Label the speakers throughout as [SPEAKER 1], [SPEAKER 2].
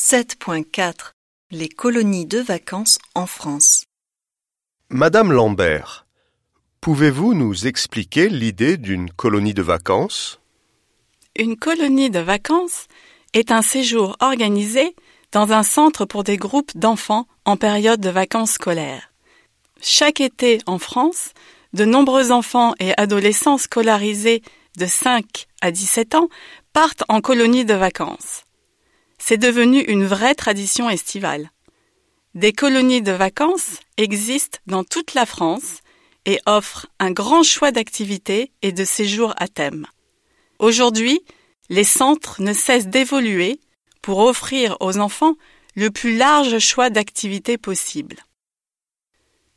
[SPEAKER 1] 7.4 Les colonies de vacances en France.
[SPEAKER 2] Madame Lambert, pouvez-vous nous expliquer l'idée d'une colonie de vacances?
[SPEAKER 3] Une colonie de vacances est un séjour organisé dans un centre pour des groupes d'enfants en période de vacances scolaires. Chaque été en France, de nombreux enfants et adolescents scolarisés de 5 à 17 ans partent en colonie de vacances. C'est devenu une vraie tradition estivale. Des colonies de vacances existent dans toute la France et offrent un grand choix d'activités et de séjours à thème. Aujourd'hui, les centres ne cessent d'évoluer pour offrir aux enfants le plus large choix d'activités possibles.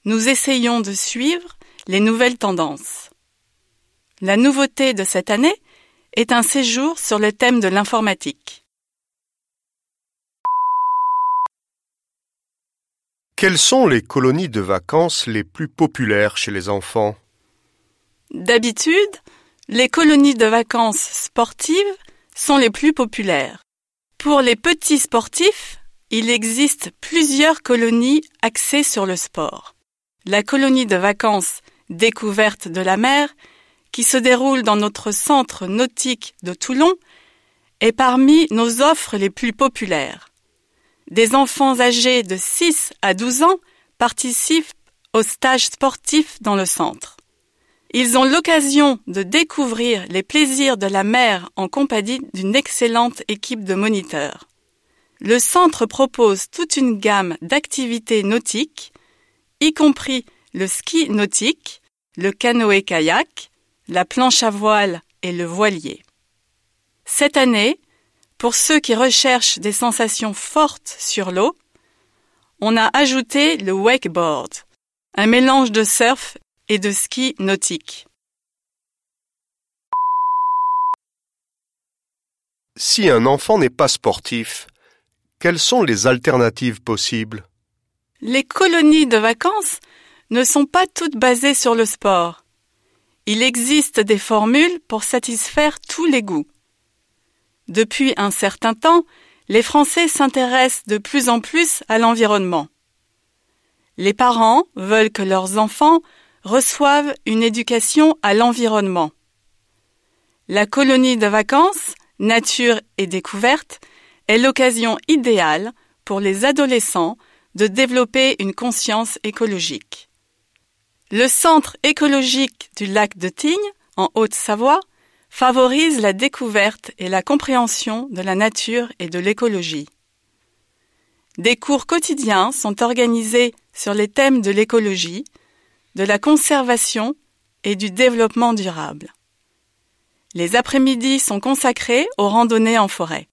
[SPEAKER 3] Nous essayons de suivre les nouvelles tendances. La nouveauté de cette année est un séjour sur le thème de l'informatique.
[SPEAKER 2] Quelles sont les colonies de vacances les plus populaires chez les enfants?
[SPEAKER 3] D'habitude, les colonies de vacances sportives sont les plus populaires. Pour les petits sportifs, il existe plusieurs colonies axées sur le sport. La colonie de vacances découverte de la mer, qui se déroule dans notre centre nautique de Toulon, est parmi nos offres les plus populaires. Des enfants âgés de 6 à 12 ans participent aux stages sportifs dans le centre. Ils ont l'occasion de découvrir les plaisirs de la mer en compagnie d'une excellente équipe de moniteurs. Le centre propose toute une gamme d'activités nautiques, y compris le ski nautique, le canoë-kayak, la planche à voile et le voilier. Cette année, pour ceux qui recherchent des sensations fortes sur l'eau, on a ajouté le wakeboard, un mélange de surf et de ski nautique.
[SPEAKER 2] Si un enfant n'est pas sportif, quelles sont les alternatives possibles?
[SPEAKER 3] Les colonies de vacances ne sont pas toutes basées sur le sport. Il existe des formules pour satisfaire tous les goûts. Depuis un certain temps, les Français s'intéressent de plus en plus à l'environnement. Les parents veulent que leurs enfants reçoivent une éducation à l'environnement. La colonie de vacances, nature et découverte, est l'occasion idéale pour les adolescents de développer une conscience écologique. Le centre écologique du lac de Tignes, en Haute-Savoie, favorise la découverte et la compréhension de la nature et de l'écologie. Des cours quotidiens sont organisés sur les thèmes de l'écologie, de la conservation et du développement durable. Les après-midi sont consacrés aux randonnées en forêt.